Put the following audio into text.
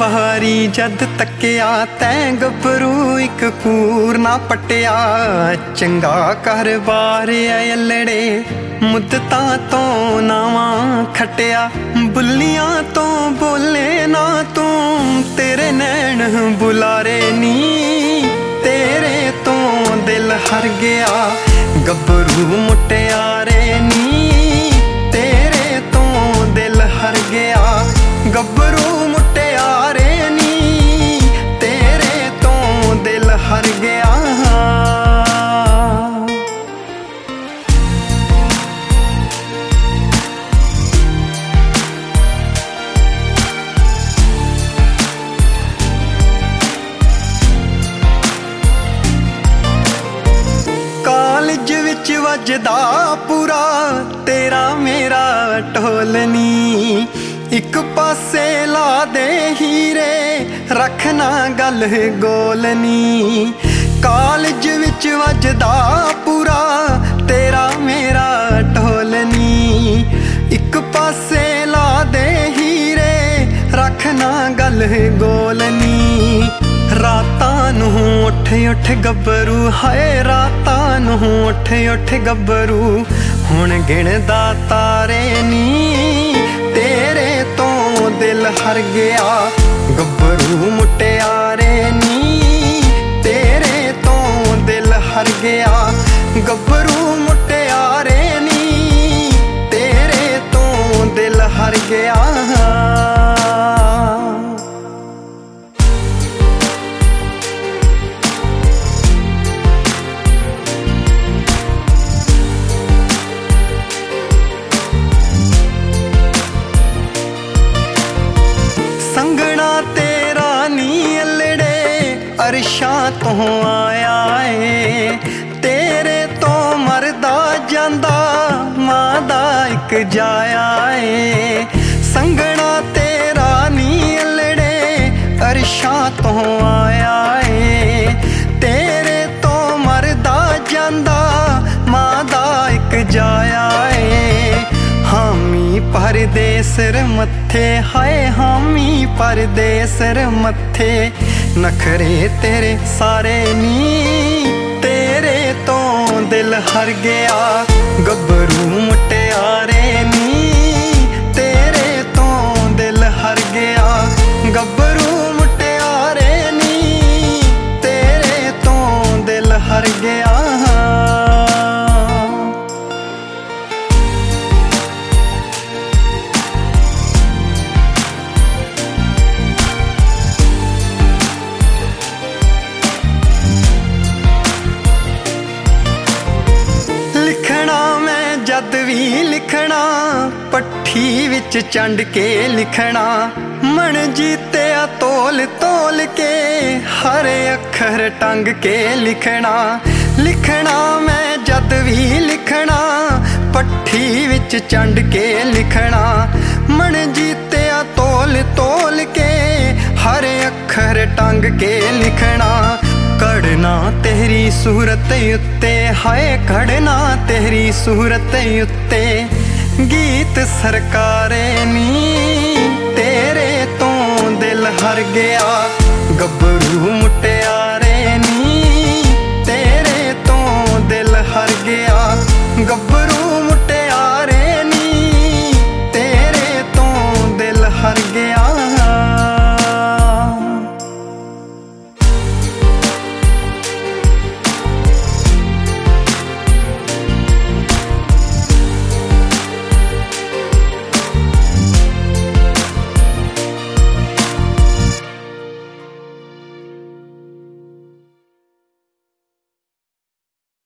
ਵਾਰੀ ਜਦ ਤੱਕਿਆ, ਤੈਂ ਗੱਭਰੂ ਇੱਕ ਕੂਰ ਨਾ ਪਟਿਆ। ਚੰਗਾ ਘਰ-ਬਾਰ ਐ ਅਲੜੇ, ਮੁੱਦਤਾਂ ਤੋਂ ਨਾਵਾਂ ਖਟਿਆ। ਬੁੱਲੀਆਂ ਤੋਂ ਬੋਲੇ ਨਾ ਤੂੰ, ਤੇਰੇ ਨੈਣ ਬੁਲਾਰੇ ਨੀ। ਤੇਰੇ ਤੋਂ ਦਿਲ ਹਰ ਗਿਆ, ਗੱਭਰੂ ਮੁਟਿਆਰੇ ਨੀ। ਤੇਰੇ ਤੋਂ ਦਿਲ ਹਰ ਗਿਆ, ਗੱਭਰੂ ਵੱਜਦਾ ਪੂਰਾ, ਤੇਰਾ ਮੇਰਾ ਢੋਲਨੀ ਇੱਕ ਪਾਸੇ ਲਾ ਦੇ ਹੀਰੇ ਰੱਖਣਾ ਗੱਲ ਗੋਲਨੀ ਕਾਲਜ ਵਿੱਚ ਵੱਜਦਾ ਪੂਰਾ, ਤੇਰਾ ਮੇਰਾ ਢੋਲਨੀ ਇੱਕ ਪਾਸੇ ਲਾ ਦੇ ਹੀਰੇ ਰੱਖਣਾ ਗੱਲ ਗੋਲਨੀ ਰਾਤਾਂ ਨੂੰ ਉੱਠ ਉੱਠ ਗੱਭਰੂ, ਹਾਏ ਰਾਤਾਂ ਨੂੰ ਉੱਠ ਉੱਠ ਗੱਭਰੂ। ਹੁਣ ਗਿਣਦਾ ਤਾਰੇ ਨੀ, ਤੇਰੇ ਤੋਂ ਦਿਲ ਹਰ ਗਿਆ। ਗੱਭਰੂ ਮੁਟਿਆਰੇ ਨੀ, ਤੇਰੇ ਤੋਂ ਦਿਲ ਹਰ ਗਿਆ। ਗੱਭਰੂ ਮੁਟਿਆਰੇ ਨੀ, ਤੇਰੇ ਤੋਂ ਦਿਲ ਹਰ ਗਿਆ। ਤੋਂ ਆਇਆ ਏ, ਤੇਰੇ ਤੋਂ ਮਰਦਾ ਜਾਂਦਾ, ਮਾਂ ਦਾ ਇੱਕ ਜਾਇਆ ਏ। ਸੰਗਣਾ ਤੇਰਾ ਨੀ ਅਲੜੇ ਅਰਸ਼ਾਂ ਤੋਂ ਆਇਆ ਏ। ਤੇਰੇ ਤੋਂ ਮਰਦਾ ਜਾਂਦਾ, ਮਾਂ ਦਾ ਇੱਕ ਜਾਇਆ ਏ। ਹਾਮੀ ਪਰਦੇਸਰ ਮੱਥੇ, ਹਾਏ ਹਾਮੀ ਪਰਦੇਸਰ ਮੱਥੇ। ਨਖਰੇ ਤੇਰੇ ਸਾਰੇ ਨੀ ਤੇਰੇ ਤੋਂ ਦਿਲ ਹਰ ਗਿਆ। ਗੱਭਰੂ ਜਦ ਵੀ ਲਿਖਣਾ, ਪੱਠੀ ਵਿੱਚ ਚੰਡ ਕੇ ਲਿਖਣਾ। ਮਨ ਜੀਤਿਆ ਤੋਲ ਤੋਲ ਕੇ, ਹਰ ਅੱਖਰ ਟੰਗ ਕੇ ਲਿਖਣਾ। ਲਿਖਣਾ ਮੈਂ ਜਦ ਵੀ ਲਿਖਣਾ, ਪੱਠੀ ਵਿੱਚ ਚੰਡ ਕੇ ਲਿਖਣਾ। ਮਨ ਜੀਤਿਆ ਤੋਲ ਤੋਲ ਕੇ, ਹਰ ਅੱਖਰ ਟੰਗ ਕੇ ਲਿਖਣਾ। ਕੜਨਾ ਤੇਰੀ ਸੂਰਤ ਉੱਤੇ, ਹਾਏ ਕੜਨਾ ਤੇਰੀ ਸੂਰਤ ਉੱਤੇ। ਗੀਤ ਸਰਕਾਰੇ ਨੀ, ਤੇਰੇ ਤੋਂ ਦਿਲ ਹਰ ਗਿਆ। ਗੱਭਰੂ ਮੁਟੇ